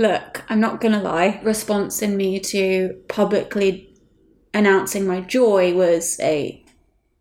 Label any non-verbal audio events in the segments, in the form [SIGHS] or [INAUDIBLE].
Look, I'm not gonna lie. Response in me to publicly announcing my joy was a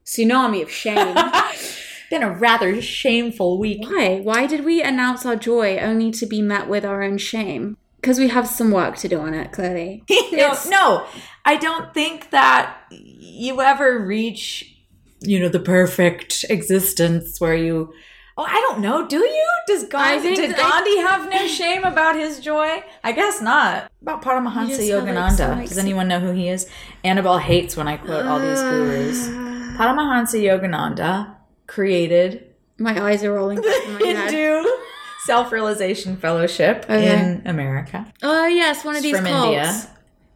tsunami of shame. [LAUGHS] Been a rather shameful week. Why? Why did we announce our joy only to be met with our own shame? Because we have some work to do on it, clearly. [LAUGHS] no, no, I don't think that you ever reach, you know, the perfect existence where you. Oh, I don't know. Do you? Does Gandhi? Did Gandhi have no shame about his joy? I guess not. About Paramahansa Yogananda. like, Does anyone know who he is? Annabelle hates when I quote all these gurus. Ah. Paramahansa Yogananda created My eyes are rolling back in my [LAUGHS] head. Hindu Self Realization Fellowship Okay. in America. Oh yes, one of these from cults. India.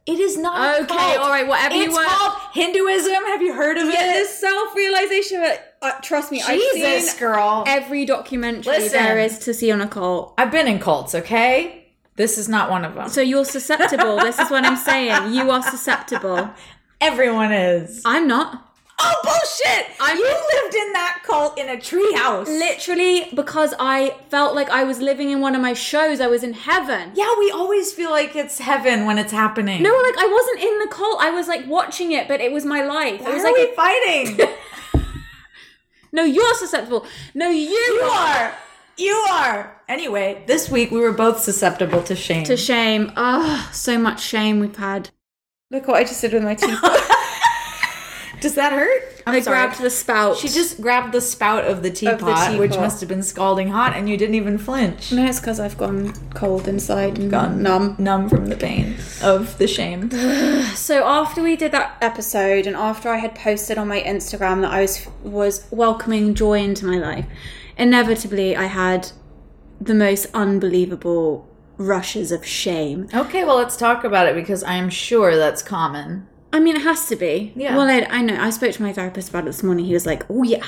It is not. a Okay, all right, whatever you It's want. called Hinduism. Have you heard of Yeah, it? this self-realization. But uh, trust me, I've Jesus, seen girl. every documentary Listen. there is to see on a cult. I've been in cults. Okay, this is not one of them. So you're susceptible. this is what I'm saying. You are susceptible. Everyone is. I'm not. Oh bullshit! I'm- you lived in that cult in a treehouse. Literally, because I felt like I was living in one of my shows. I was in heaven. yeah, we always feel like it's heaven when it's happening. No, like I wasn't in the cult. I was like watching it, but it was my life. why it was are like we fighting? [LAUGHS] no, you're susceptible. No, you, you are. You are. Anyway, this week we were both susceptible to shame. to shame. Oh, so much shame we've had. Look what I just did with my teeth. [LAUGHS] Does that hurt? I'm I sorry. grabbed the spout. She just grabbed the spout of the teapot, which teapot. must have been scalding hot, and you didn't even flinch. No, it's because I've gone cold inside and Gone numb. numb from the pain of the shame. [SIGHS] So after we did that episode, and after I had posted on my Instagram that I was was welcoming joy into my life, inevitably I had the most unbelievable rushes of shame. Okay, well, let's talk about it because I'm sure that's common. I mean, it has to be. Yeah. Well, I, I know. I spoke to my therapist about it this morning. He was like, "Oh yeah,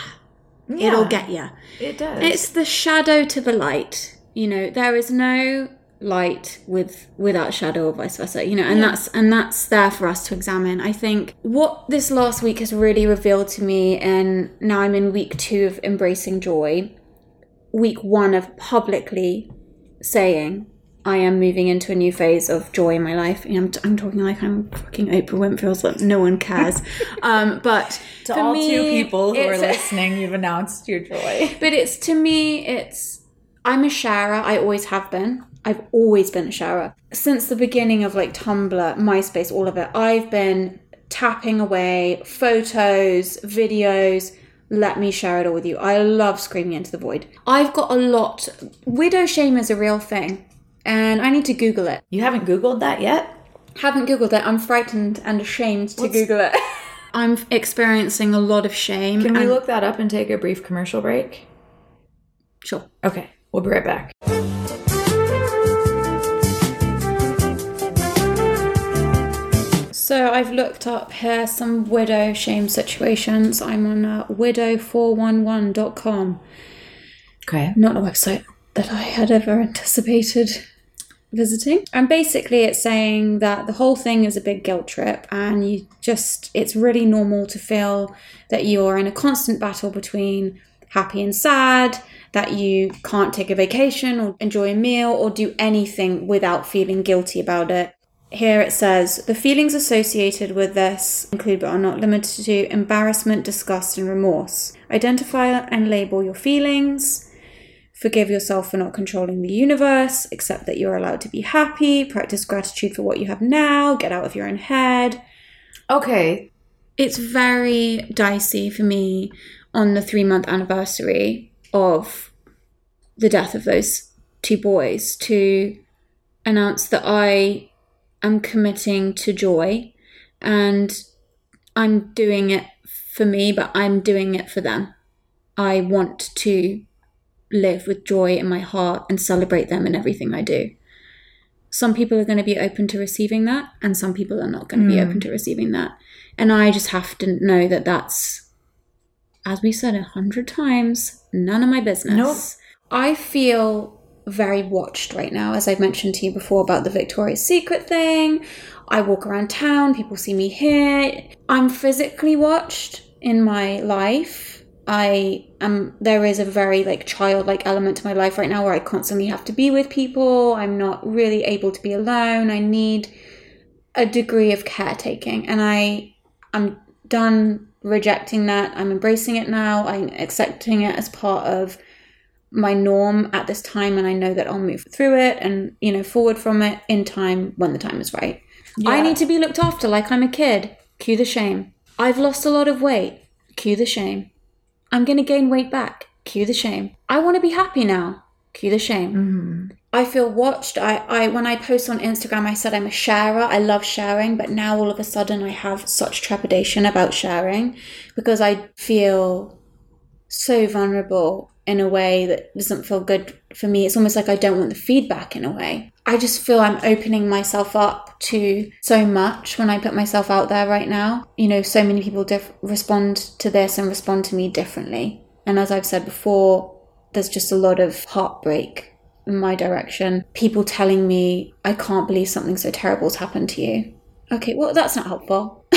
Yeah, it'll get you." It does. It's the shadow to the light. You know, there is no light with without shadow or vice versa. You know, and that's and that's there for us to examine. I think what this last week has really revealed to me, and now I'm in week two of embracing joy. Week one of publicly saying I am moving into a new phase of joy in my life. And I'm, I'm talking like I'm fucking Oprah Winfrey, so like no one cares. [LAUGHS] um, but to all me, two people who are listening, you've announced your joy. [LAUGHS] but it's to me, it's I'm a sharer. I always have been. I've always been a sharer since the beginning of like Tumblr, MySpace, all of it. I've been tapping away photos, videos. Let me share it all with you. I love screaming into the void. I've got a lot. Widow shame is a real thing, and I need to Google it. You haven't Googled that yet? Haven't Googled it. I'm frightened and ashamed to Google it. [LAUGHS] I'm experiencing a lot of shame. Can we and- look that up and take a brief commercial break? Sure. Okay, we'll be right back. So I've looked up here some widow shame situations. I'm on uh, widow411.com. Okay. Not a website that I had ever anticipated visiting. And basically it's saying that the whole thing is a big guilt trip and you just it's really normal to feel that you're in a constant battle between happy and sad, that you can't take a vacation or enjoy a meal or do anything without feeling guilty about it. Here it says the feelings associated with this include but are not limited to embarrassment, disgust, and remorse. Identify and label your feelings. Forgive yourself for not controlling the universe. Accept that you're allowed to be happy. Practice gratitude for what you have now. Get out of your own head. Okay. It's very dicey for me on the three month anniversary of the death of those two boys to announce that I am committing to joy and I'm doing it for me, but I'm doing it for them. I want to live with joy in my heart and celebrate them in everything I do. some people are going to be open to receiving that, and some people are not going to be Mm. open to receiving that. And I just have to know that that's, as we said a hundred times, none of my business. Nope. I feel very watched right now, as I've mentioned to you before about the Victoria's Secret thing. I walk around town, people see me here. I'm physically watched in my life. I am there is a very like childlike element to my life right now where I constantly have to be with people. I'm not really able to be alone. I need a degree of caretaking and I I'm done rejecting that. I'm embracing it now. I'm accepting it as part of my norm at this time and I know that I'll move through it and you know forward from it in time when the time is right. I need to be looked after like I'm a kid. Cue the shame. I've lost a lot of weight. Cue the shame. I'm going to gain weight back. Cue the shame. I want to be happy now. Cue the shame. Mm-hmm. I feel watched. I, I when I post on Instagram, I said I'm a sharer. I love sharing, but now all of a sudden I have such trepidation about sharing because I feel so vulnerable in a way that doesn't feel good for me. It's almost like I don't want the feedback in a way. I just feel I'm opening myself up to so much when I put myself out there right now. You know, so many people diff- respond to this and respond to me differently. And as I've said before, there's just a lot of heartbreak in my direction. People telling me, I can't believe something so terrible's happened to you. Okay, well, that's not helpful. [LAUGHS]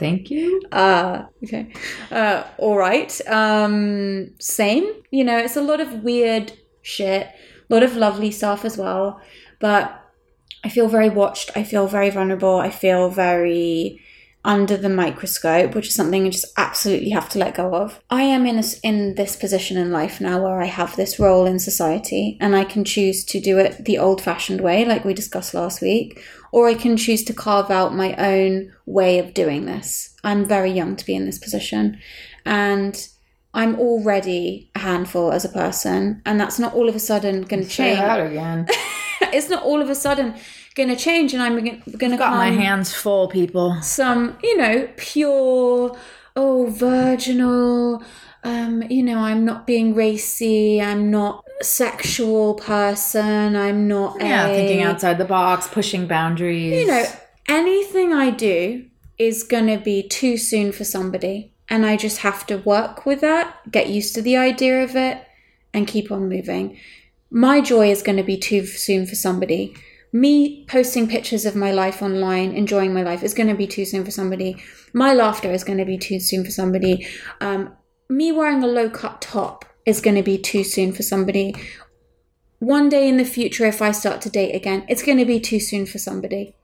Thank you. Uh, okay. Uh, all right. Um, same. You know, it's a lot of weird shit, a lot of lovely stuff as well. But I feel very watched. I feel very vulnerable. I feel very under the microscope, which is something I just absolutely have to let go of. I am in a, in this position in life now where I have this role in society, and I can choose to do it the old-fashioned way, like we discussed last week, or I can choose to carve out my own way of doing this. I'm very young to be in this position, and I'm already a handful as a person, and that's not all of a sudden going to Say change. that again. [LAUGHS] it's not all of a sudden going to change, and I'm going to Got my hands full, people. some, you know, pure, oh, virginal, um, you know, I'm not being racy, I'm not a sexual person, I'm not Yeah, a, thinking outside the box, pushing boundaries. You know, anything I do is going to be too soon for somebody. And I just have to work with that, get used to the idea of it, and keep on moving. My joy is going to be too soon for somebody. Me posting pictures of my life online, enjoying my life, is going to be too soon for somebody. My laughter is going to be too soon for somebody. Um, me wearing a low cut top is going to be too soon for somebody. One day in the future, if I start to date again, it's going to be too soon for somebody.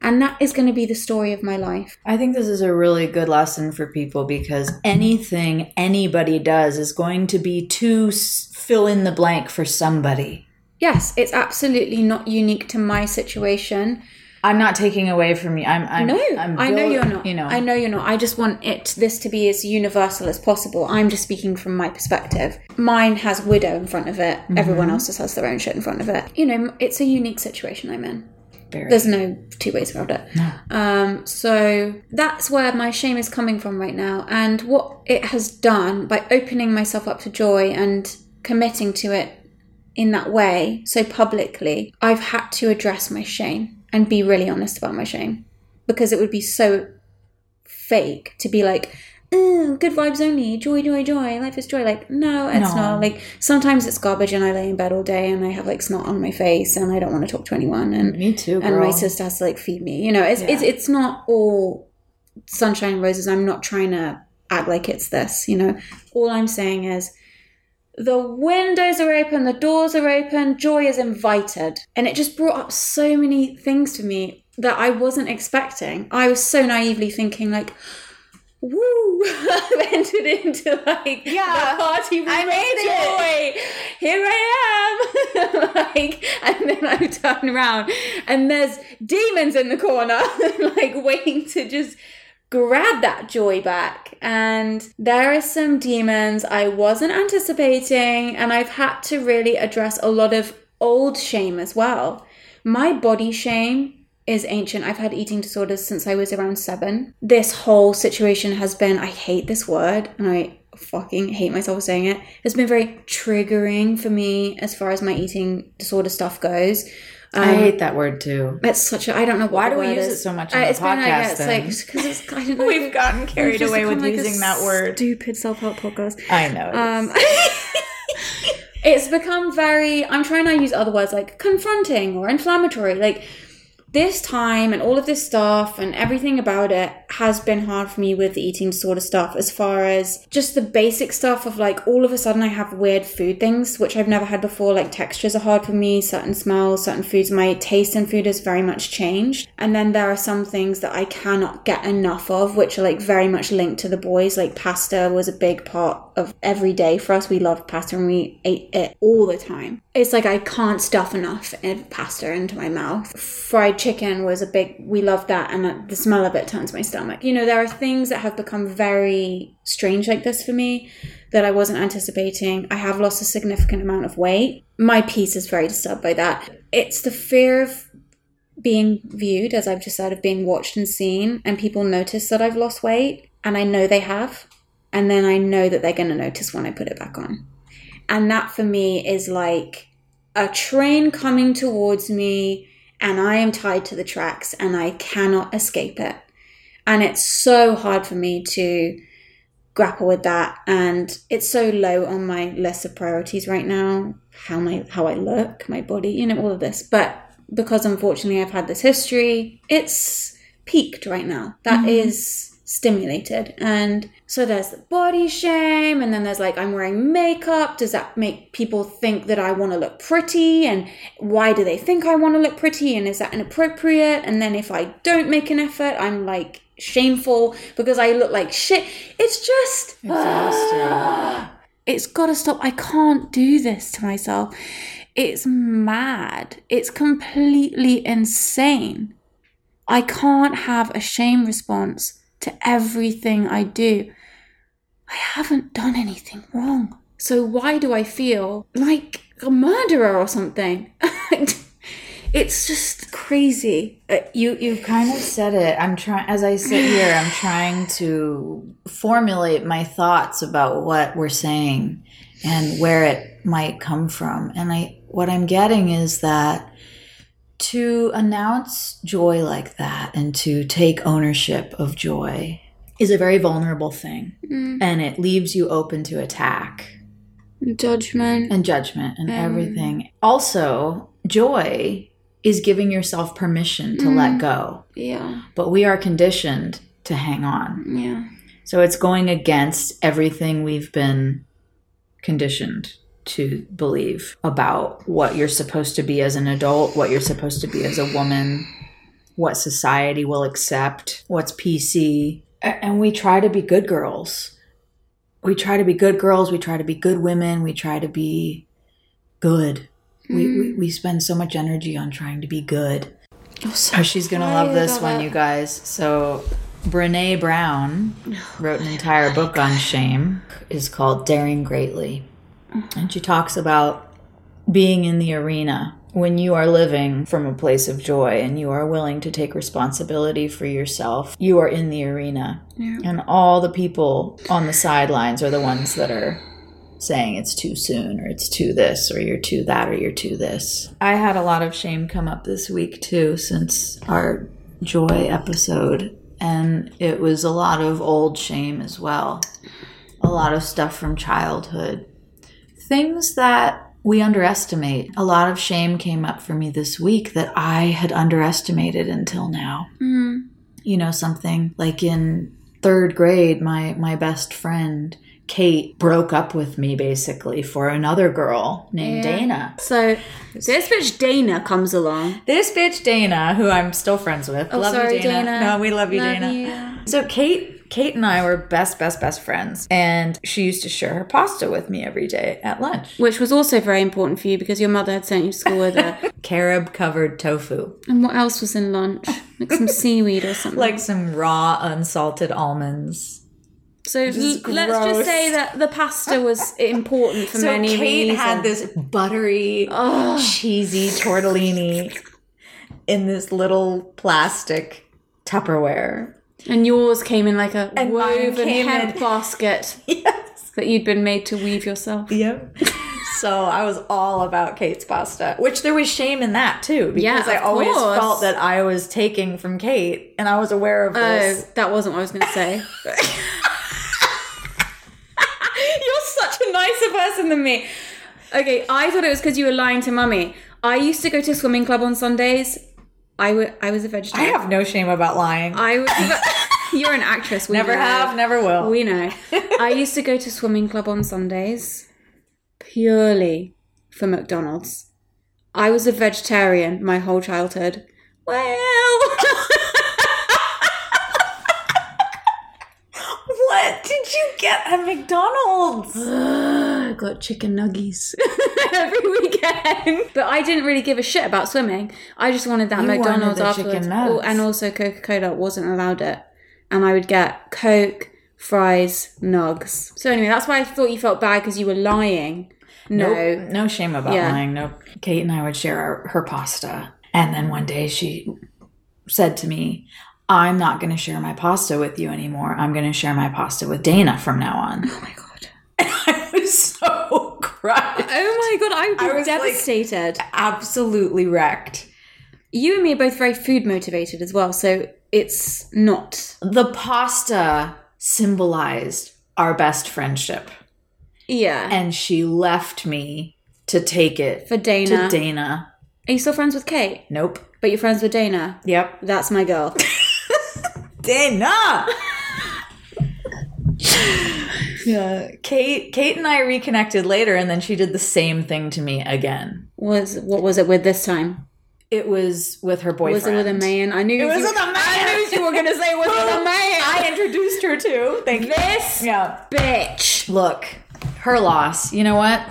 And that is going to be the story of my life. I think this is a really good lesson for people because anything anybody does is going to be to s- fill in the blank for somebody. Yes, it's absolutely not unique to my situation. I'm not taking away from you. I'm. I'm No, I'm I know you're not. You know. I know you're not. I just want it this to be as universal as possible. I'm just speaking from my perspective. Mine has widow in front of it. Mm-hmm. Everyone else's has their own shit in front of it. You know, it's a unique situation I'm in. Very. There's no two ways around it. Um, so that's where my shame is coming from right now. And what it has done by opening myself up to joy and committing to it in that way, so publicly, I've had to address my shame and be really honest about my shame. Because it would be so fake to be like, oh, good vibes only, joy, joy, joy, life is joy. Like, no, it's No. not. Like, sometimes it's garbage and I lay in bed all day and I have like snot on my face and I don't want to talk to anyone. And Me too, Girl. and my sister has to like feed me. You know, it's it's Yeah. it's not all sunshine and roses. I'm not trying to act like it's this. You know, all I'm saying is the windows are open, the doors are open, joy is invited, and it just brought up so many things for me that I wasn't expecting. I was so naively thinking like. Woo! [LAUGHS] I've entered into like Yeah, the party with I made joy. Here I am. [LAUGHS] like, and then I turn around and there's demons in the corner, [LAUGHS] like waiting to just grab that joy back. And there are some demons I wasn't anticipating, and I've had to really address a lot of old shame as well. My body shame is ancient. I've had eating disorders since I was around seven. This whole situation has been, I hate this word, and I fucking hate myself saying it. It's been very triggering for me as far as my eating disorder stuff goes. Um, I hate that word too. it's such a I don't know Why do we use it so much on Uh, the it's been like podcast, it's then? [LAUGHS] like because it's I don't know. We've gotten carried away with like using that word. Stupid self help podcast. I know. it Um, [LAUGHS] [LAUGHS] it's become very. I'm trying to use other words like confronting or inflammatory. Like this time and all of this stuff and everything about it has been hard for me with the eating disorder stuff. As far as just the basic stuff of like all of a sudden I have weird food things which I've never had before. Like textures are hard for me. Certain smells, certain foods. My taste in food has very much changed. And then there are some things that I cannot get enough of, which are like very much linked to the boys. Like pasta was a big part of every day for us. We loved pasta and we ate it all the time. It's like I can't stuff enough pasta into my mouth. Fried chicken was a big, we loved that, and the smell of it turns my stomach. You know, there are things that have become very strange like this for me that I wasn't anticipating. I have lost a significant amount of weight. My peace is very disturbed by that. It's the fear of being viewed, as I've just said, of being watched and seen, and people notice that I've lost weight, and I know they have, and then I know that they're going to notice when I put it back on. And that for me is like a train coming towards me, and I am tied to the tracks, and I cannot escape it. And it's so hard for me to grapple with that and it's so low on my list of priorities right now how my how I look my body you know all of this but because unfortunately I've had this history it's peaked right now That mm-hmm. is stimulated and so there's the body shame and then there's like I'm wearing makeup does that make people think that I want to look pretty and why do they think I want to look pretty and is that inappropriate and then if I don't make an effort I'm like shameful because I look like shit it's just Exhausting. [GASPS] it's got to stop. I can't do this to myself. It's mad. It's completely insane. I can't have a shame response to everything I do. I haven't done anything wrong. So why do I feel like a murderer or something? [LAUGHS] it's just crazy. Uh, You you've kind of said it. I'm trying as I sit here, I'm trying to formulate my thoughts about what we're saying and where it might come from. And I what I'm getting is that to announce joy like that and to take ownership of joy is a very vulnerable thing. Mm. And it leaves you open to attack Judgment. and judgment and everything. Also, joy is giving yourself permission to let mm. go Yeah. but we are conditioned to hang on. Yeah. So it's going against everything we've been conditioned to believe about what you're supposed to be as an adult, what you're supposed to be as a woman, what society will accept, what's PC. And we try to be good girls. We try to be good girls, we try to be good women, we try to be good. We, we, we spend so much energy on trying to be good. Oh, she's gonna love this one, it. you guys. So, Brene Brown [SIGHS] wrote an entire book on shame. is called Daring Greatly, and she talks about being in the arena when you are living from a place of joy and you are willing to take responsibility for yourself. You are in the arena, and all the people on the sidelines are the ones that are saying it's too soon or it's too this or you're too that or you're too this. I had a lot of shame come up this week too since our joy episode and it was a lot of old shame as well. A lot of stuff from childhood. Things that we underestimate. A lot of shame came up for me this week that I had underestimated until now mm-hmm. you know something like in third grade my my best friend kate broke up with me basically for another girl named Yeah. dana So this bitch Dana comes along. this bitch dana who i'm still friends with Oh, love sorry, you dana. Dana. no we love you Love dana you. so kate kate and i were best best best friends and she used to share her pasta with me every day at lunch Which was also very important for you because your mother had sent you to school with a [LAUGHS] carob covered tofu and what else was in lunch? Like some [LAUGHS] seaweed or something. like some raw unsalted almonds so l- let's just say that the pasta was [LAUGHS] important for So many Kate reasons. Kate had this buttery, cheesy tortellini in this little plastic Tupperware. And yours came in like a And woven hemp basket. [LAUGHS] Yes. that you'd been made to weave yourself. Yep. so I was all about Kate's pasta, which there was shame in that too, because Yeah, I always course. felt that I was taking from Kate, and I was aware of Oh, this. that wasn't what I was going to say. [LAUGHS] You're such a nicer person than me. Okay, I thought it was because you were lying to mummy. I used to go to swimming club on Sundays. I wa- I was a vegetarian. I have no shame about lying. I was. [LAUGHS] You're an actress. We never know. have, never will. We know. [LAUGHS] I used to go to swimming club on Sundays purely for McDonald's. I was a vegetarian my whole childhood. Well, [LAUGHS] what did you get at McDonald's? [SIGHS] I [GASPS] got chicken nuggies [LAUGHS] every weekend. But I didn't really give a shit about swimming. I just wanted that You wanted McDonald's the afterwards. chicken nugs. Oh, and also Coca Cola wasn't allowed it. And I would get Coke, fries, nugs. So anyway, that's why I thought you felt bad because you were lying. No. Nope, no shame about Yeah. lying. Nope. Kate and I would share our, her pasta. And then one day she said to me, I'm not going to share my pasta with you anymore. I'm going to share my pasta with Dana from now on. Oh my god. [LAUGHS] I Oh my god, I, I was was like- devastated. Absolutely wrecked. you and me are both very food motivated as well, so it's not. The pasta symbolized our best friendship. Yeah. And she left me to take it For Dana. to Dana. Are you still friends with Kate? Nope. But you're friends with Dana? Yep. That's my girl. [LAUGHS] Dana. [LAUGHS] yeah, Kate. Kate and I reconnected later, and then she did the same thing to me again. was what was it with this time? It was with her boyfriend. Was it with a man? I knew It was you, with a man. I knew you were gonna say it was with a man. [LAUGHS] I introduced her to. Thank you. this Yeah. bitch. Look, her loss. You know what?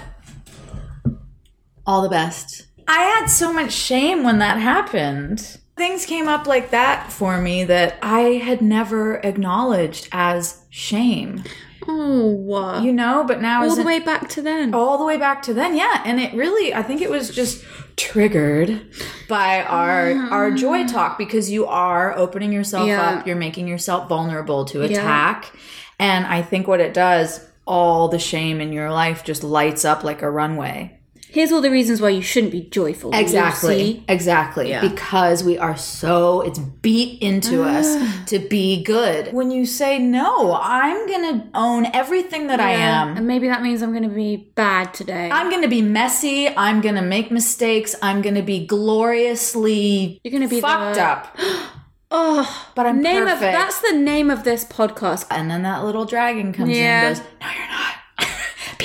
All the best. I had so much shame when that happened. Things came up like that for me that I had never acknowledged as shame. Oh? You know, but now all the way back to then. all the way back to then yeah and it really i think it was just triggered by our our joy mm. talk because you are opening yourself Yeah. up you're making yourself vulnerable to attack and i think what it does all the shame in your life just lights up like a runway Here's all the reasons why you shouldn't be joyful. exactly exactly Yeah. because we are so it's beat into us ah. to be good when you say no i'm gonna own everything that i am And maybe that means I'm gonna be bad today. I'm going to be messy. I'm going to make mistakes. I'm going to be gloriously You're gonna be fucked the- up. [GASPS] oh, But I'm name perfect. of that's the name of this podcast. and then that little dragon comes in and goes, No, you're not.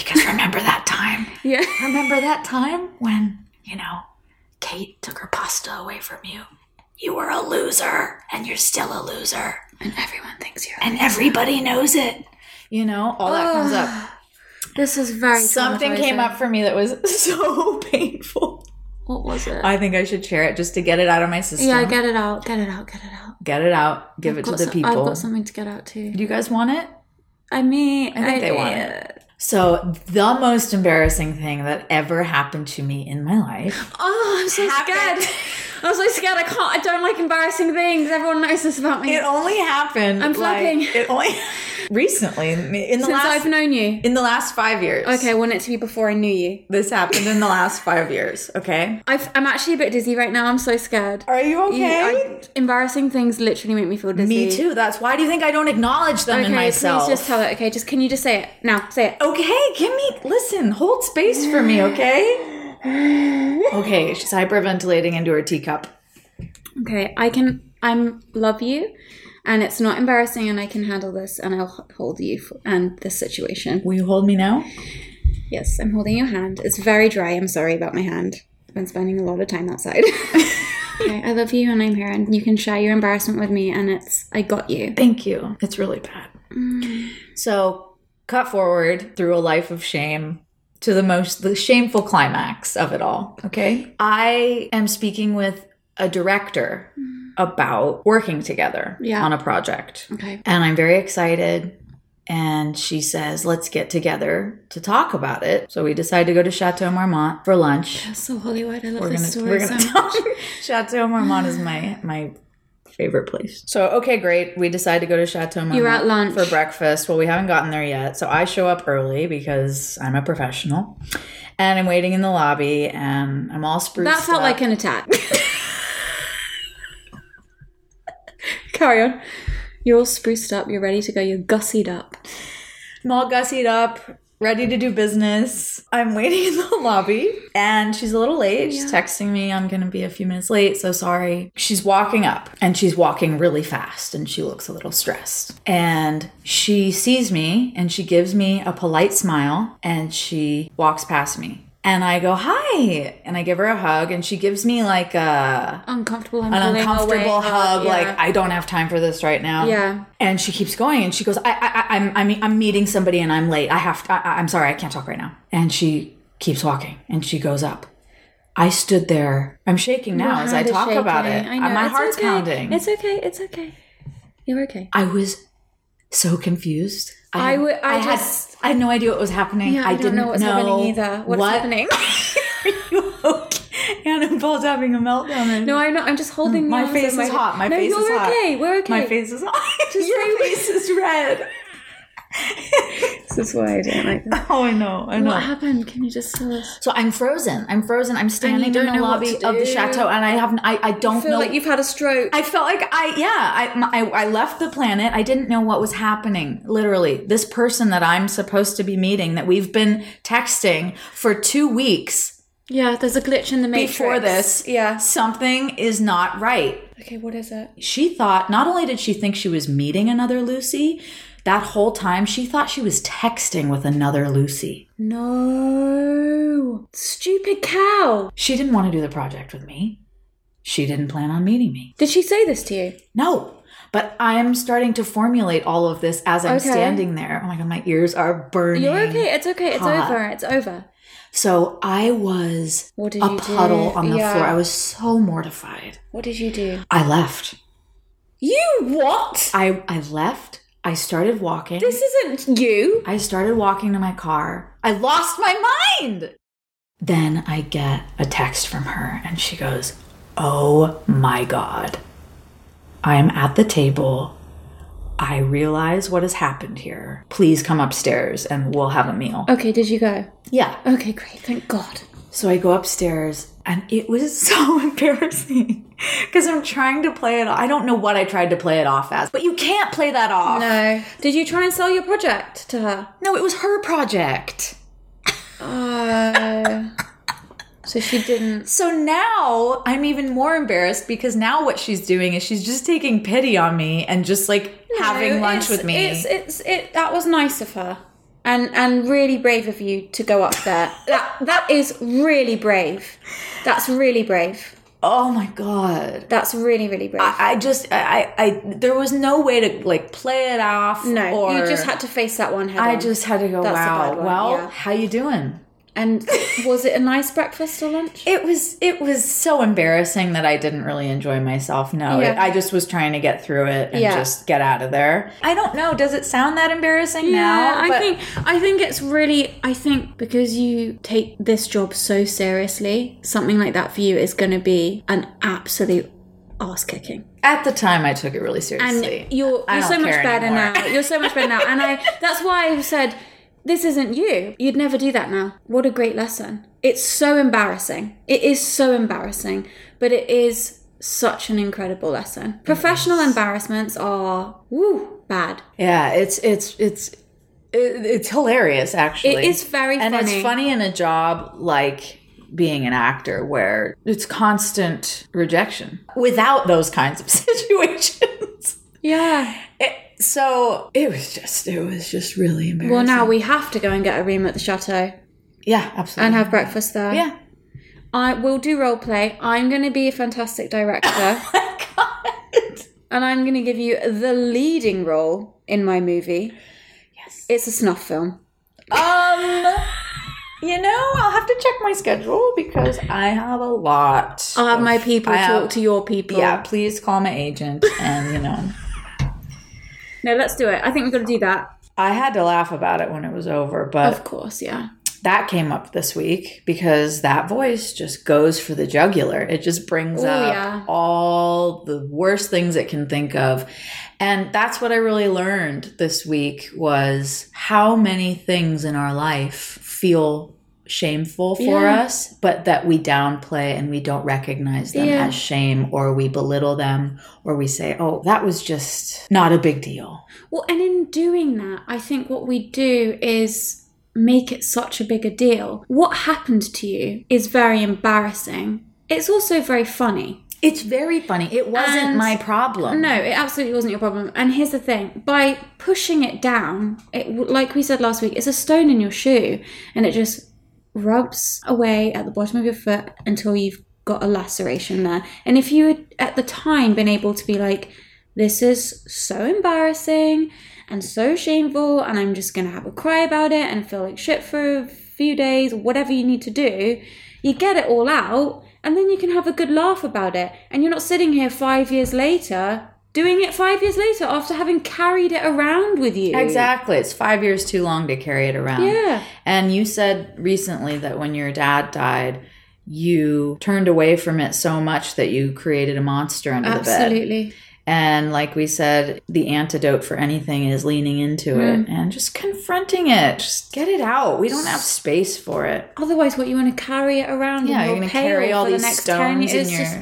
Because remember that time? [LAUGHS] Yeah. Remember that time when, you know, Kate took her pasta away from you? You were a loser and you're still a loser. And everyone thinks you're. And everybody knows it. You know, all that comes up. This is very. Something came up for me that was [LAUGHS] so painful. What was it? I think I should share it just to get it out of my system. yeah, get it out. Get it out. Get it out. get it out, give it to Got the people. I've got something to get out too. Do you guys want it? I mean, I think they want it. Uh, So, the most embarrassing thing that ever happened to me in my life. Oh, I'm so Happened. scared. [LAUGHS] I'm so scared. I can't. I don't like embarrassing things. Everyone knows this about me. It only happened. I'm like, flapping. It only [LAUGHS] recently in the Since last I've known you. in the last five years. Okay, I want it to be before I knew you. this happened in the last five years. Okay, I've, I'm actually a bit dizzy right now. I'm so scared. are you You- okay? I- embarrassing things literally make me feel dizzy. me too. That's why do you think I don't acknowledge them Okay, in myself? please just tell it. Okay, just can you just say it now? Say it. Okay, give me listen, hold space for me, [SIGHS] okay? [LAUGHS] Okay, she's hyperventilating into her teacup. Okay, I can. I'm love you, and it's not embarrassing, and I can handle this, and I'll hold you for, and this situation. Will you hold me now? Yes, I'm holding your hand. It's very dry. I'm sorry about my hand. I've been spending a lot of time outside. [LAUGHS] okay, I love you, and I'm here, and you can share your embarrassment with me, and it's I got you. Thank you. It's really bad. Mm. So, cut forward through a life of shame to the most the shameful climax of it all. Okay? I am speaking with a director mm. about working together Yeah. on a project. Okay. And I'm very excited. And she says, let's get together to talk about it. So we decide to go to Chateau Marmont for lunch. That's so Hollywood. I love We're gonna, story we're so [LAUGHS] gonna much. Chateau Marmont is my my favorite place. So, okay, great. We decide to go to Chateau Marmont You're at lunch. for breakfast. Well, we haven't gotten there yet. So I show up early because I'm a professional. And I'm waiting in the lobby and I'm all spruced That felt up. like an attack. [LAUGHS] Carry on. You're all spruced up. You're ready to go. You're gussied up. I'm all gussied up, ready to do business. I'm waiting in the [LAUGHS] lobby and she's a little late. She's texting me, I'm going to be a few minutes late, so sorry. She's walking up and she's walking really fast and she looks a little stressed. And she sees me and she gives me a polite smile and she walks past me. And I go, hi. And I give her a hug and she gives me like a Uncomfortable. An uncomfortable away, hug, yeah. like I don't have time for this right now. Yeah. And she keeps going, and she goes, I, I, I I'm, I'm, meeting somebody, and I'm late. I have, to, I, I'm sorry, I can't talk right now. And she keeps walking, and she goes up. I stood there. I'm shaking now as I talk about it. shaking. I uh, know. My It's heart's okay. pounding. It's okay. It's okay. You're okay. I was so confused. I had- would- I had, just- I had no idea what was happening. Yeah, I, don't didn't know what's happening either. What's what- happening? [LAUGHS] Are you okay? Annabelle's having a meltdown. no, I'm not. I'm just holding My face of my is hot. My no, face is hot. okay. We're okay. My face is hot. [LAUGHS] Just Your face is red. This is why I don't like that. [LAUGHS] Oh, I know. I know. What happened? Can you just tell us? So I'm frozen. I'm frozen. I'm standing in the know lobby of the chateau, and I haven't. I, I don't I feel know. like you've had a stroke. I felt like I yeah. I, my- I I left the planet. I didn't know what was happening. Literally, this person that I'm supposed to be meeting, that we've been texting for two weeks yeah, there's a glitch in the matrix. before this. Yeah. something is not right. Okay, what is it? She thought not only did she think she was meeting another Lucy, that whole time she thought she was texting with another Lucy. No. Stupid cow. She didn't want to do the project with me. She didn't plan on meeting me. Did she say this to you? No. But I'm starting to formulate all of this as I'm Okay. standing there. Oh my god, my ears are burning. You're okay. It's okay. It's hot. over. It's over. So I was a you do? puddle on the Yeah. floor. I was so mortified. What did you do? I left. You what? I I left. I started walking. This isn't you. I started walking to my car. I lost my mind. Then I get a text from her and she goes, Oh my God. I am at the table. I realize what has happened here. Please come upstairs and we'll have a meal. Okay, did you go? Yeah. Okay, great. Thank God. So I go upstairs and it was [LAUGHS] so embarrassing because I'm trying to play it. I don't know what I tried to play it off as, but you can't play that off. No. Did you try and sell your project to her? No, it was her project. Uh, so she didn't. So now I'm even more embarrassed because now what she's doing is she's just taking pity on me and just like having lunch with me. It's it's it. That was nice of her, and and really brave of you to go up there. that that is really brave. That's really brave. oh my god. That's really really brave. I, I just I, I there was no way to like play it off. no, or you just had to face that one head I on. just had to go. That's wow. well, yeah. how you doing? And was it a nice breakfast or lunch? It was it was so embarrassing that I didn't really enjoy myself. No, Yeah. it, I just was trying to get through it and Yeah. just get out of there. I don't know. Does it sound that embarrassing Yeah, now? I But- think I think it's really I think because you take this job so seriously, something like that for you is going to be an absolute ass kicking. at the time I took it really And seriously. you're you're so much better anymore. now. You're so much better now, and I [LAUGHS] that's why I've said this isn't you. You'd never do that now. What a great lesson. It's so embarrassing. It is so embarrassing, but it is such an incredible lesson. Professional embarrassments are woo bad. Yeah, it's it's it's it's hilarious actually. It is very funny. and funny. it's funny in a job like being an actor where it's constant rejection without those kinds of [LAUGHS] situations. Yeah. It- so it was just it was just really embarrassing. Well, now we have to go and get a room at the chateau yeah, absolutely. and have breakfast there. yeah. I will do role play. I'm going to be a fantastic director, [LAUGHS] God. and I'm going to give you the leading role in my movie. Yes. It's a snuff film. Um you know, I'll have to check my schedule because I have a lot. I'll have of- my people I talk have- to your people. Yeah, please call my agent and you know. No, let's do it. I think we've got to do that. I had to laugh about it when it was over, but Of course, yeah. that came up this week because that voice just goes for the jugular. It just brings Oh, up yeah. all the worst things it can think of. And that's what I really learned this week was how many things in our life feel shameful for Yeah. us, but that we downplay and we don't recognize them Yeah. as shame or we belittle them or we say, "Oh, that was just not a big deal." Well, and in doing that, I think what we do is make it such a bigger deal. What happened to you is very embarrassing. It's also very funny. It's very funny. It wasn't And- my problem. No, it absolutely wasn't your problem. And here's the thing by pushing it down, it, like we said last week, it's a stone in your shoe and it just rubs away at the bottom of your foot until you've got a laceration there. And if you had at the time been able to be like, this is so embarrassing and so shameful, and I'm just gonna have a cry about it and feel like shit for a few days, whatever you need to do, you get it all out, and then you can have a good laugh about it. And you're not sitting here five years later doing it five years later after having carried it around with you. Exactly. It's five years too long to carry it around. Yeah. And you said recently that when your dad died, you turned away from it so much that you created a monster under the bed. Absolutely. And like we said, the antidote for anything is leaning into Mm. it and just confronting it. Just get it out. We don't have space for it. Otherwise, what you want to carry it around? Yeah, you're going to carry all the these next 10 stones in your. Just-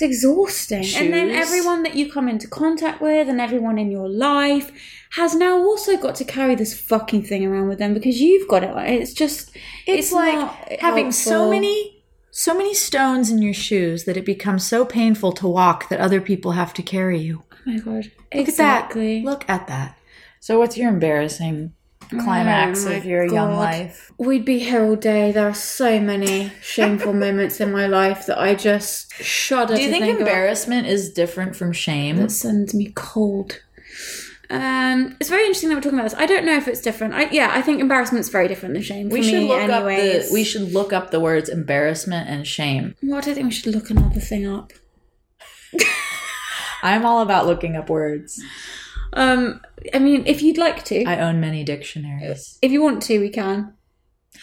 It's exhausting. And then everyone that you come into contact with and everyone in your life has now also got to carry this fucking thing around with them because you've got it. It's just, it's, like not having so many so many stones in your shoes that it becomes so painful to walk that other people have to carry you. Oh my god. Look exactly. at that. Look at that. So what's your embarrassing climax Oh of your young life? We'd be here all day. There are so many shameful [LAUGHS] moments in my life that I just shudder Do you think think embarrassment is different from shame? that sends me cold. Um, it's very interesting that we're talking about this. I don't know if it's different. I, yeah, I think embarrassment's very different than shame. we should look up the we should look up the words embarrassment and shame. Well, I don't think we should look another thing up. [LAUGHS] I'm all about looking up words. Um, I mean, if you'd like to, I own many dictionaries. if you want to, we can.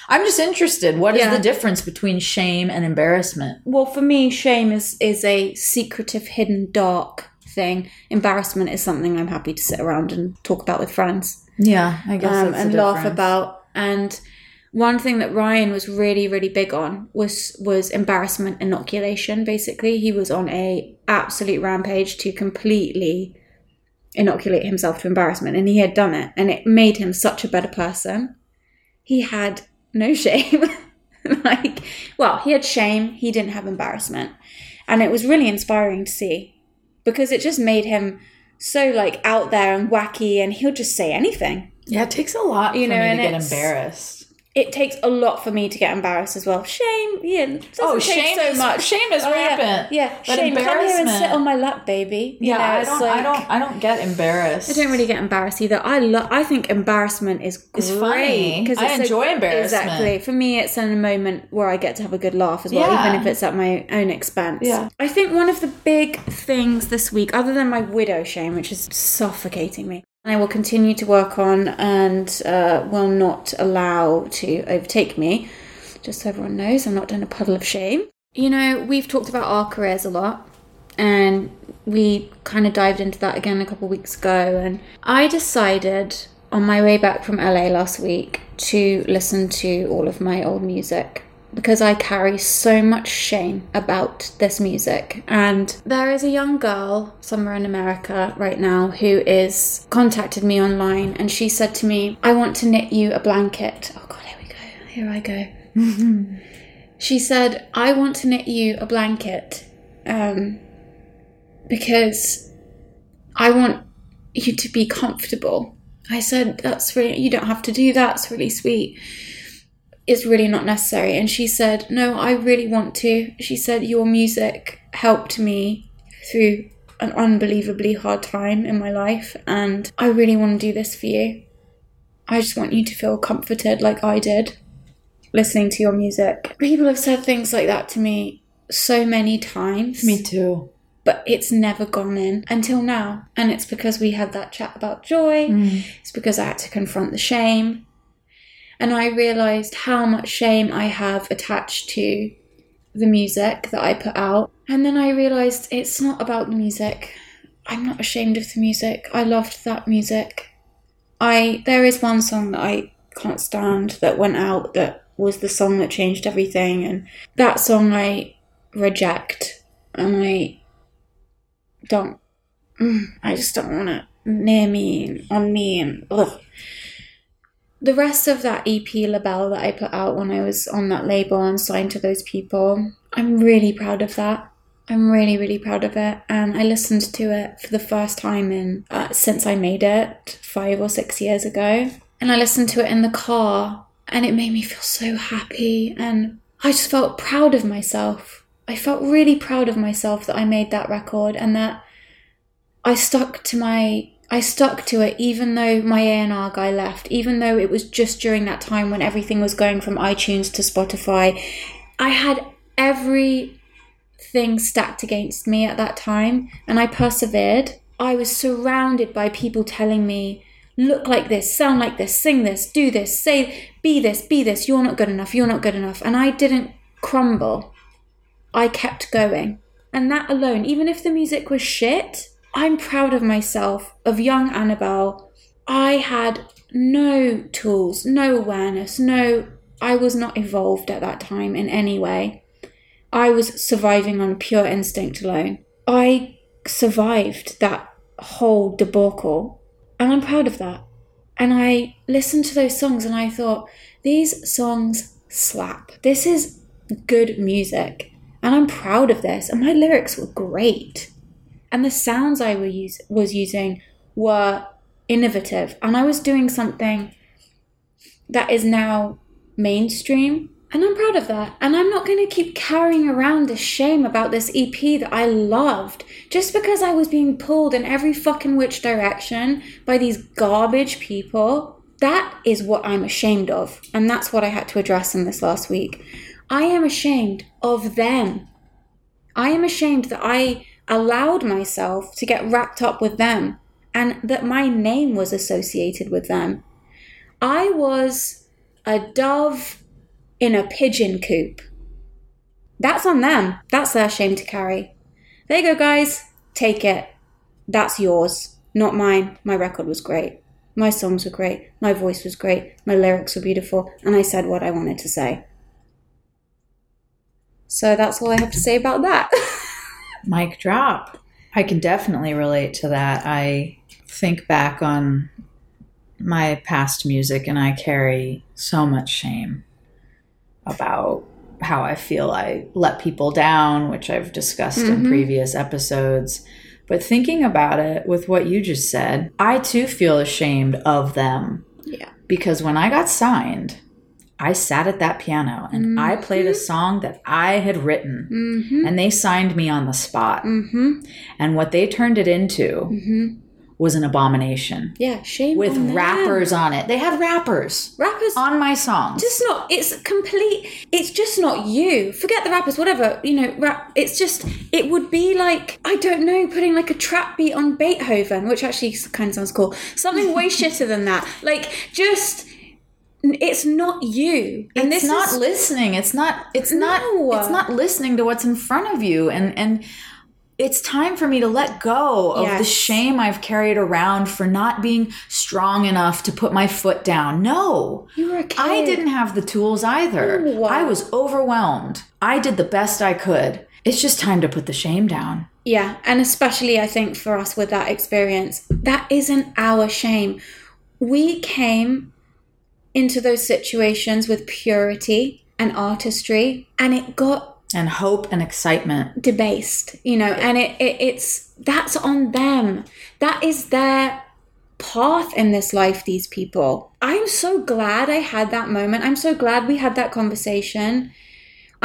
I'm just interested. What is Yeah. the difference between shame and embarrassment? Well, for me, shame is is a secretive, hidden, dark thing. Embarrassment is something I'm happy to sit around and talk about with friends. Yeah, I guess um, and laugh about. And one thing that Ryan was really, really big on was was embarrassment inoculation. Basically, he was on a absolute rampage to completely inoculate himself to embarrassment, and he had done it, and it made him such a better person. He had no [LAUGHS] shame. like, well, he had shame. He didn't have embarrassment, and it was really inspiring to see because it just made him so like out there and wacky, and he'll just say anything. Yeah, it takes a lot You know, and to get embarrassed. It takes a lot for me to get embarrassed as well. Shame, yeah, doesn't Oh, shame so is- much. shame is Oh, yeah, rampant. Yeah, But shame. Come here and sit on my lap, baby. You Yeah, know, I don't, like- I don't, I don't get embarrassed. I don't really get embarrassed either. I love. I think embarrassment is great It's funny. I enjoy embarrassment. Exactly. For me, it's in a moment where I get to have a good laugh as well, Yeah. even if it's at my own expense. Yeah. I think one of the big things this week, other than my widow shame, which is suffocating me, I will continue to work on and uh, will not allow to overtake me. Just so everyone knows, I'm not in a puddle of shame. You know, we've talked about our careers a lot, and we kind of dived into that again a couple of weeks ago. And I decided on my way back from LA last week to listen to all of my old music because I carry so much shame about this music. And there is a young girl somewhere in America right now who is contacted me online and she said to me, I want to knit you a blanket. Oh god, here we go. Here I go. [LAUGHS] she said, I want to knit you a blanket. Um because I want you to be comfortable. I said, That's really, you don't have to do that. It's really sweet. It's really not necessary. And she said, No, I really want to. She said, Your music helped me through an unbelievably hard time in my life. And I really want to do this for you. I just want you to feel comforted like I did listening to your music. People have said things like that to me so many times Me too. but it's never gone in until now. And it's because we had that chat about joy. Mm. It's because I had to confront the shame. And I realized how much shame I have attached to the music that I put out. And then I realized it's not about the music. I'm not ashamed of the music. I loved that music. I there is one song that I can't stand that went out that was the song that changed everything and that song I reject and I don't mm, I just don't want it near me on me and ugh. The rest of that EP label that I put out when I was on that label and signed to those people, I'm really proud of that. I'm really, really proud of it, and I listened to it for the first time in uh, since I made it five or six years ago. And I listened to it in the car, and it made me feel so happy, and I just felt proud of myself. I felt really proud of myself that I made that record and that I stuck to my I stuck to it even though my A&R guy left, even though it was just during that time when everything was going from iTunes to Spotify. I had everything stacked against me at that time, and I persevered. I was surrounded by people telling me, look like this, sound like this, sing this, do this, say, be this, be this, you're not good enough, you're not good enough. And I didn't crumble. I kept going. And that alone, even if the music was shit, I'm proud of myself, of young Annabelle. I had no tools, no awareness, no, I was not evolved at that time in any way. I was surviving on pure instinct alone. I survived that whole debacle, and I'm proud of that. And I listened to those songs and I thought, these songs slap. This is good music, and I'm proud of this. And my lyrics were great, and the sounds I use, was using were innovative, and I was doing something that is now mainstream and I'm proud of that. And I'm not going to keep carrying around this shame about this EP that I loved just because I was being pulled in every fucking which direction by these garbage people. That is what I'm ashamed of. And that's what I had to address in this last week. I am ashamed of them. I am ashamed that I allowed myself to get wrapped up with them and that my name was associated with them. I was a dove in a pigeon coop. That's on them. That's their shame to carry. There you go, guys. Take it. That's yours, not mine. My record was great. My songs were great. My voice was great. My lyrics were beautiful. And I said what I wanted to say. So that's all I have to say about that. [LAUGHS] Mic drop. I can definitely relate to that. I think back on my past music and I carry so much shame about how I feel I let people down, which I've discussed mm-hmm. in previous episodes. But thinking about it with what you just said, I too feel ashamed of them. Yeah. Because when I got signed, I sat at that piano and mm-hmm. I played a song that I had written, mm-hmm. and they signed me on the spot. Mm-hmm. And what they turned it into mm-hmm was an abomination. Yeah, shame with on rappers on it. They had rappers, rappers on my songs. Just not. It's complete. It's just not you. Forget the rappers. Whatever you know. Rap. It's just. It would be like I don't know, putting like a trap beat on Beethoven, which actually kind of sounds cool. Something way [LAUGHS] shitter than that. Like just it's not you and it's not is, listening it's not it's no. not it's not listening to what's in front of you and and it's time for me to let go of yes. the shame I've carried around for not being strong enough to put my foot down. No. You were a kid. I didn't have the tools either. Oh, wow. I was overwhelmed. I did the best I could. It's just time to put the shame down. Yeah, and especially I think for us with that experience, that isn't our shame. We came into those situations with purity and artistry, and it got and hope and excitement. debased you know and it, it it's that's on them. That is their path in this life these people. I'm so glad i had that moment. I'm so glad we had that conversation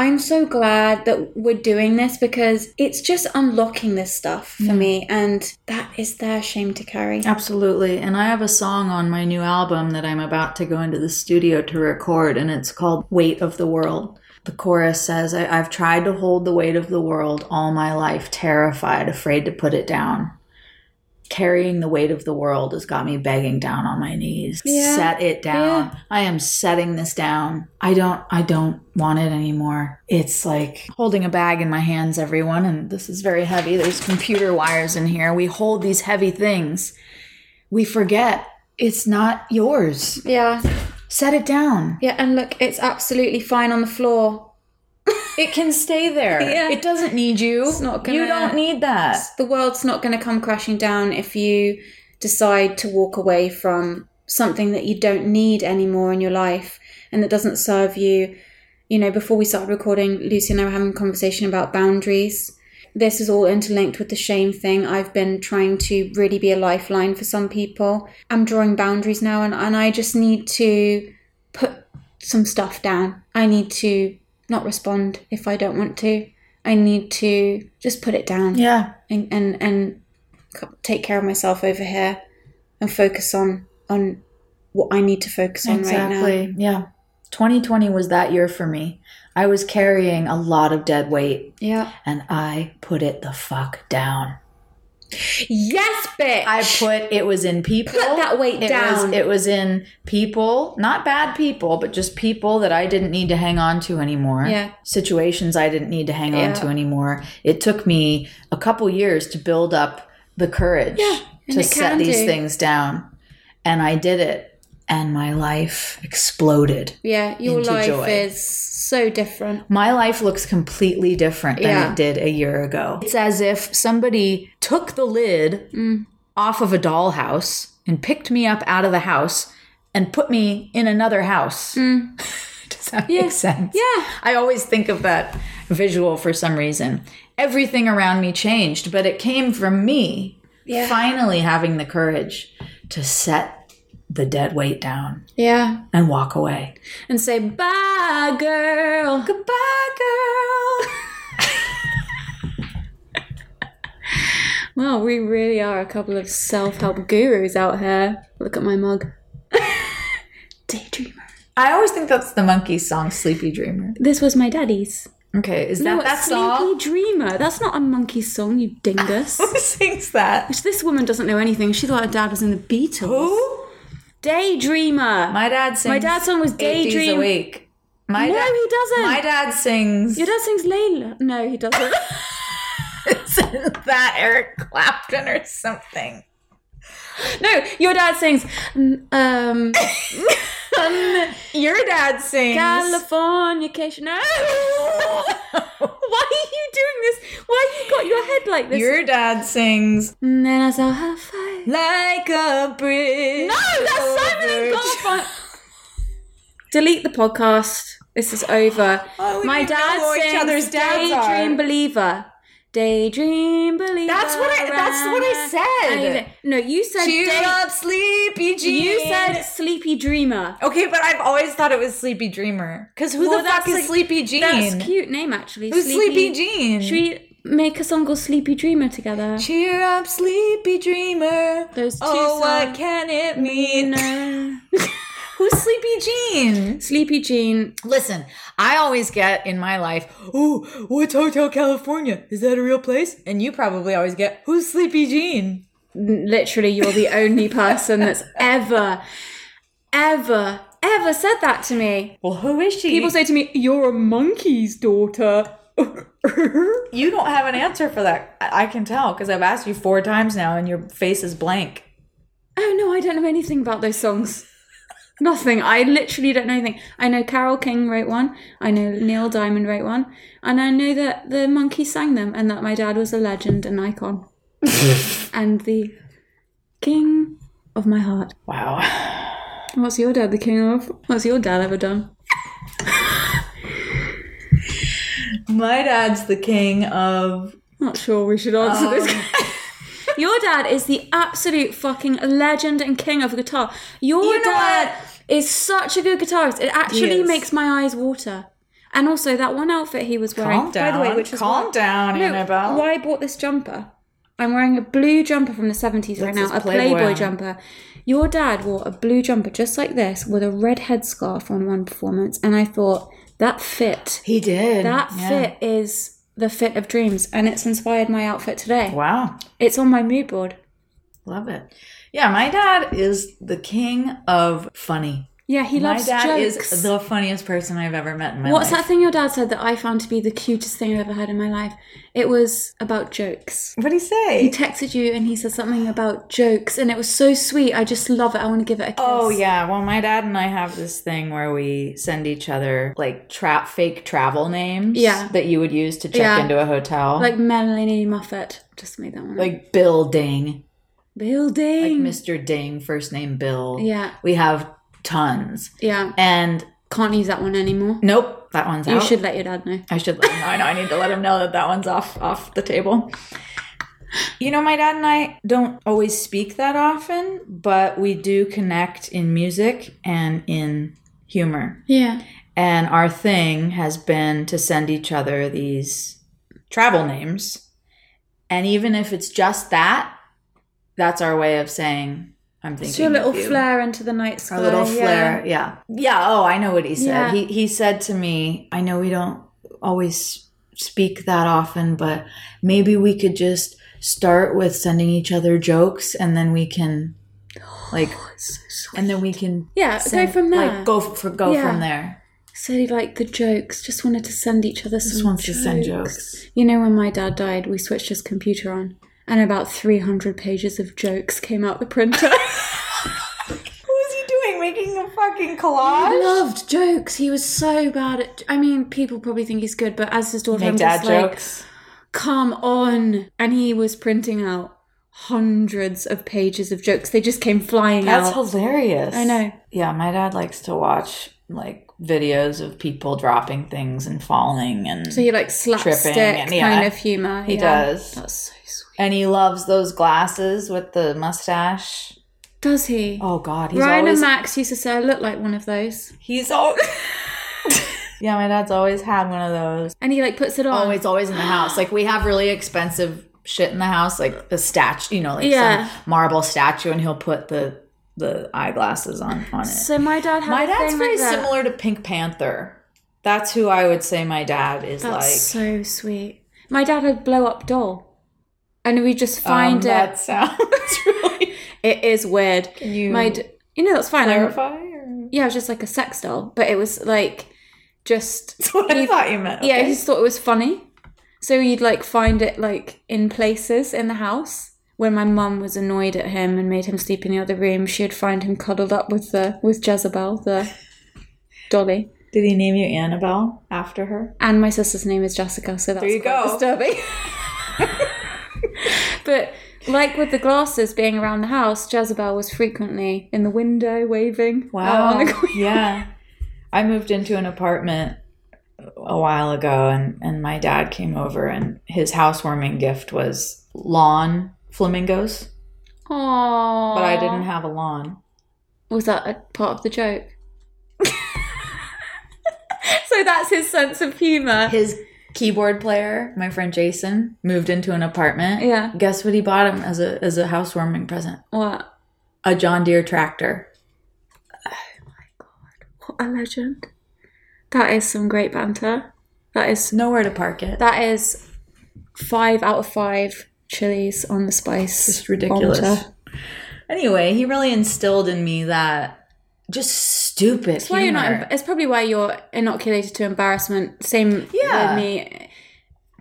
i'm so glad that we're doing this because it's just unlocking this stuff for me and that is their shame to carry. Absolutely. And i have a song on my new album that i'm about to go into the studio to record and it's called weight of the world. The chorus says, I- have tried to hold the weight of the world all my life, terrified, afraid to put it down. Carrying the weight of the world has got me begging down on my knees. Yeah. Set it down. Yeah. I am setting this down. I don't I don't want it anymore. It's like holding a bag in my hands, everyone, and this is very heavy. There's computer wires in here. We hold these heavy things. We forget it's not yours. Yeah. Set it down. Yeah, and look, it's absolutely fine on the floor. It can stay there. [LAUGHS] Yeah. It doesn't need you. It's not You gonna- don't need that. The world's not going to come crashing down if you decide to walk away from something that you don't need anymore in your life and that doesn't serve you. You know, before we started recording, Lucy and I were having a conversation about boundaries. This is all interlinked with the shame thing. I've been trying to really be a lifeline for some people. I'm drawing boundaries now, and, and I just need to put some stuff down. I need to not respond if I don't want to. I need to just put it down Yeah. and and and take care of myself over here and focus on on what I need to focus on right now. Exactly. Yeah. 2020 was that year for me. I was carrying a lot of dead weight Yeah. and I put it the fuck down. Yes, bitch. I put it was in people. Put that weight it down. Was, it was in people, not bad people, but just people that I didn't need to hang on to anymore. Yeah. Situations I didn't need to hang on to anymore. It took me a couple years to build up the courage Yeah, to set these do. things down. And I did it. And my life exploded. yeah, your life joy. is so different. My life looks completely different than Yeah. it did a year ago. It's as if somebody took the lid Mm. off of a dollhouse and picked me up out of the house and put me in another house. [LAUGHS] Does that make sense? Mm. Yeah. I always think of that visual for some reason. Everything around me changed, but it came from me Yeah. finally having the courage to set the dead weight down Yeah. and walk away. And say bye, girl. Goodbye, girl. [LAUGHS] Well, we really are a couple of self-help gurus out here. Look at my mug. [LAUGHS] Daydreamer. I always think that's the Monkees song, Sleepy Dreamer. This was my daddy's. Okay, is that No, that it's song? Sleepy Dreamer. That's not a monkey song, you [LAUGHS] dingus. Who sings that? Which this woman doesn't know anything. She thought her dad was in the Beatles. Who? Daydreamer. My dad sings. My dad's song was Daydream. Awake. My no, dad, he doesn't. My dad sings. Your dad sings Layla. No, he doesn't. [LAUGHS] Isn't that Eric Clapton or something? [LAUGHS] no, your dad sings. mm, Um, [LAUGHS] Your dad sings. Californication. No. [LAUGHS] Why are you doing this? Why have you got your head like this? Your dad sings and then I saw her fight. like a bridge. No, that's Simon and Garfunkel. Delete the podcast. This is over. Oh, My dad sings other's dads are. Daydream Believer. Daydream Believer. That's what I- that's what I said. I- no, you said Cheer day- up, Sleepy Jean. You said Sleepy Dreamer. Okay, but I've always thought it was Sleepy Dreamer. Because who Well, the fuck is like- Sleepy Jean? That's a cute name, actually. Who's Sleepy Jean? Should we make a song called Sleepy Dreamer together? Cheer up, sleepy dreamer. Those two oh, what songs. can it mean? [LAUGHS] [LAUGHS] Who's Sleepy Jean? Sleepy Jean. Listen, I always get in my life, oh, what's Hotel California? Is that a real place? And you probably always get, who's Sleepy Jean? Literally, you're the only person that's ever, ever, ever said that to me. Well, who is she? People say to me, You're a Monkee's daughter. [LAUGHS] you don't have an answer for that. I I can tell because I've asked you four times now and your face is blank. Oh no, I don't know anything about those songs. Nothing. I literally don't know anything. I know Carole King wrote one. I know Neil Diamond wrote one, and I know that the Monkees sang them, and that my dad was a legend, an icon, [LAUGHS] and the king of my heart. Wow. What's your dad the king of? What's your dad ever done? My dad's the king of. Not sure we should answer this. Um, Your dad is the absolute fucking legend and king of guitar. Your You dad is such a good guitarist. It actually makes my eyes water. And also that one outfit he was wearing, Calm by the way, which is calm why, down, no, Annabelle. Why I bought this jumper? I'm wearing a blue jumper from the 70s right now, a Playboy, Playboy jumper. Your dad wore a blue jumper just like this with a red headscarf on one performance, and I thought that fit. He did. That Yeah. fit is the fit of dreams, and it's inspired my outfit today. Wow. It's on my mood board. Love it. Yeah, my dad is the king of funny. Yeah, he my loves dad jokes. is the funniest person I've ever met in my What's life. that thing your dad said that I found to be the cutest thing I've ever heard in my life? It was about jokes. What did he say? He texted you and he said something about jokes, and it was so sweet. I just love it. I want to give it a kiss. Oh yeah, well my dad and I have this thing where we send each other like trap fake travel names Yeah. that you would use to check Yeah. into a hotel. Like Melanie Muffet. Just made that one. like Bill Ding. Bill Ding. Like. Mr. Ding, first name Bill. Yeah, We have tons. yeah. And Can't use that one anymore. nope, that one's You out. You should let your dad know. I should let him know. I know. I need to let him know that that one's off off the table. You know, my dad and I don't always speak that often, but we do connect in music and in humor. Yeah. And our thing has been to send each other these travel names. And even if it's just that, that's our way of saying, I'm thinking. It's your little flare into the night sky. A little flare. Yeah. Yeah. Oh, I know what he said. Yeah. He, he said to me, I know we don't always speak that often, but maybe we could just start with sending each other jokes and then we can, [GASPS] like, and then we can. Yeah, send- go from there. Like, go for, go Yeah. from there. So like the jokes, just wanted to send each other some Just wants to send jokes. You know, when my dad died, we switched his computer on, and about three hundred pages of jokes came out the printer. [LAUGHS] What was he doing? Making a fucking He collage? loved jokes. He was so bad at. I mean, people probably think he's good, but as his daughter, Make I'm dad just like, jokes. come on. And he was printing out hundreds of pages of jokes. They just came flying That's out. That's hilarious. I know. Yeah, my dad likes to watch like videos of people dropping things and falling and So he like slapstick and- yeah. kind of humor. He yeah. does. That's so sweet. And he loves those glasses with the mustache. Does he? Oh god, he's Ryan always and Max used to say I look like one of those, he's always [LAUGHS] Yeah, my dad's always had one of those. and he like puts it on. Oh, it's always in the house. Like we have really expensive shit in the house, like a statue, you know, like Yeah. some marble statue and he'll put the the eyeglasses on on it. So my dad had My dad's very like similar to Pink Panther. That's who I would say my dad is That's like. so sweet. My dad had blow up doll, and we just find um, it. That sounds [LAUGHS] really. It is weird. Can you My, d- you know, that's fine. Clarify? Or? yeah, it was just like a sex doll, but it was like just. [LAUGHS] That's what I thought you meant. Yeah, he just thought it was funny. So you'd like find it like in places in the house. When my mum was annoyed at him and made him sleep in the other room, she'd find him cuddled up with the with Jezebel, the [LAUGHS] dolly. Did he name you Annabelle after her? And my sister's name is Jessica, so that's There you go. disturbing. [LAUGHS] but like with the glasses being around the house, Jezebel was frequently in the window waving. Uh, on the yeah. I moved into an apartment a while ago and, and my dad came over and his housewarming gift was lawn flamingos. Aww. But I didn't have a lawn. Was that a part of the joke? [LAUGHS] so that's his sense of humour. His keyboard player, my friend Jason, moved into an apartment. Yeah. Guess what he bought him as a as a housewarming present? What? A John Deere tractor. Oh my god. What a legend. That is some great banter. That is Nowhere to park it. that is five out of five chilies on the spice. Just ridiculous. bomber. Anyway, he really instilled in me that just stupid. That's why you're not. It's probably why you're inoculated to embarrassment. Same Yeah. with me.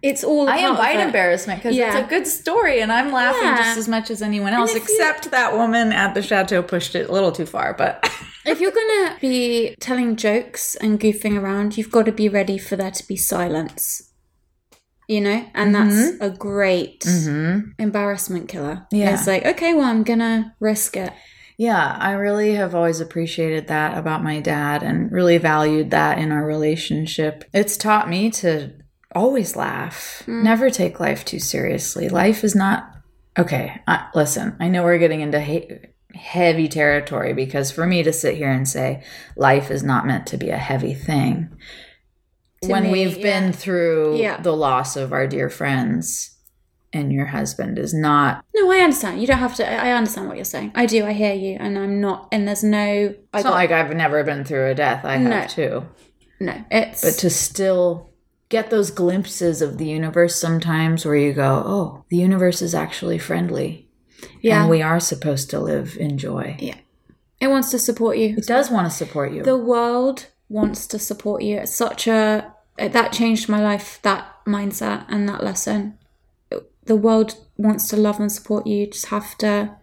It's all. I invite embarrassment because Yeah. it's a good story, and I'm laughing Yeah. just as much as anyone else. if you- Except that woman at the chateau pushed it a little too far. But [LAUGHS] If you're gonna be telling jokes and goofing around, you've got to be ready for there to be silence. You know, and that's Mm-hmm. a great embarrassment killer. Yeah. it's like okay, well, I'm gonna risk it. Yeah, I really have always appreciated that about my dad, and really valued that in our relationship. It's taught me to always laugh, mm. never take life too seriously. Life is not okay. I, listen, I know we're getting into he- heavy territory because for me to sit here and say life is not meant to be a heavy thing when me, we've yeah. been through Yeah. the loss of our dear friends and your husband is not No, I understand. You don't have to. I I understand what you're saying. I do. I hear you, and I'm not. And there's no. I it's got not like I've never been through a death. I have No. too. no. It's But to still get those glimpses of the universe sometimes where you go, "Oh, the universe is actually friendly." Yeah. And we are supposed to live in joy. Yeah. It wants to support you. It does want to support you. The world wants to support you. It's such a that changed my life. That mindset and that lesson. The world wants to love and support you. You just have to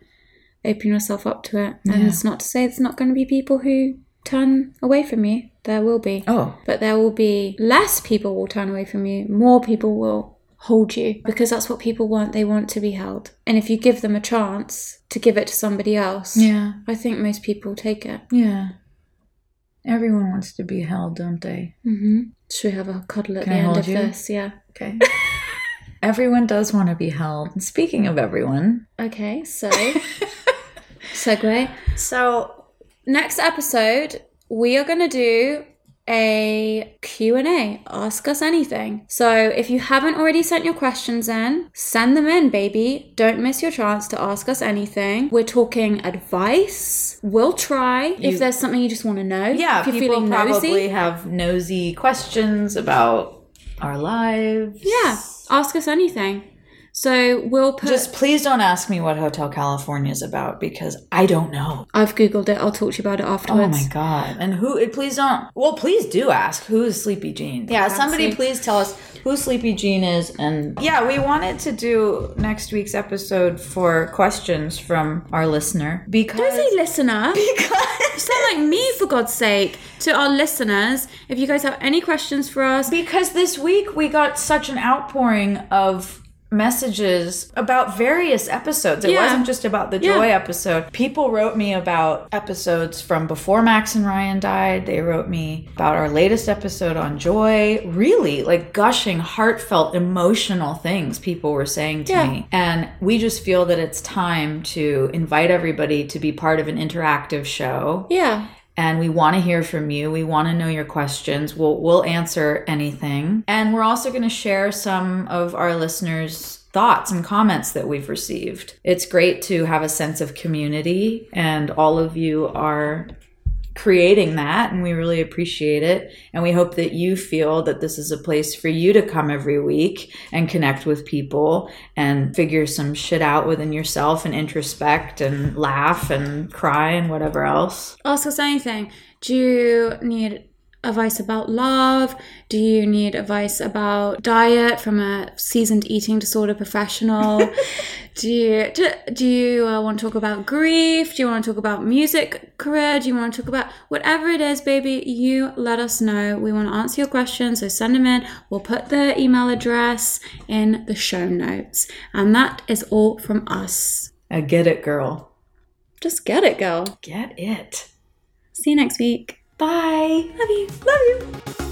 open yourself up to it. And Yeah. it's not to say there's not going to be people who turn away from you. There will be. oh, But there will be less people will turn away from you. More people will hold you because that's what people want. They want to be held. And if you give them a chance to give it to somebody else, yeah. I think most people take it. Yeah. Everyone wants to be held, don't they? Mm-hmm. Should we have a cuddle at Can the I end of you? this? Yeah. Okay. [LAUGHS] everyone does want to be held. Speaking of everyone, Okay, so [LAUGHS] segue. so Next episode, we are going to do a Q&A. Ask us anything. So, if you haven't already sent your questions in, send them in, baby. Don't miss your chance to ask us anything. We're talking advice. We'll try if there's something you just want to know. yeah, if you're people feeling probably nosy. have nosy questions about our lives. Yeah, ask us anything. So, we'll put Just please don't ask me what Hotel California is about because I don't know. I've googled it. I'll talk to you about it afterwards. Oh my god! And who? Please don't. Well, please do ask who is Sleepy Jean. Yeah, somebody Absolutely. please tell us who Sleepy Jean is. And yeah, we wanted to do next week's episode for questions from our listener because Don't say listener. [LAUGHS] because sound like me for God's sake to our listeners. If you guys have any questions for us, because this week we got such an outpouring of messages about various episodes. It Yeah. wasn't just about the Yeah. joy episode. People wrote me about episodes from before Max and Ryan died. They wrote me about our latest episode on joy. Really, like gushing, heartfelt, emotional things people were saying to Yeah. me. And we just feel that it's time to invite everybody to be part of an interactive show yeah, and we want to hear from you. We want to know your questions. We'll we'll answer anything. And we're also going to share some of our listeners' thoughts and comments that we've received. It's great to have a sense of community and all of you are creating that and we really appreciate it and we hope that you feel that this is a place for you to come every week and connect with people and figure some shit out within yourself and introspect and laugh and cry and whatever else ask us anything. Do you need advice about love? Do you need advice about diet from a seasoned eating disorder professional? [LAUGHS] do you do, do you uh, want to talk about grief? Do you want to talk about music career? Do you want to talk about whatever it is, baby? You let us know. We want to answer your questions, so send them in. We'll put the email address in the show notes, and that is all from us. I get it, girl. Just get it, girl. Get it. See you next week. Bye. Love you. Love you.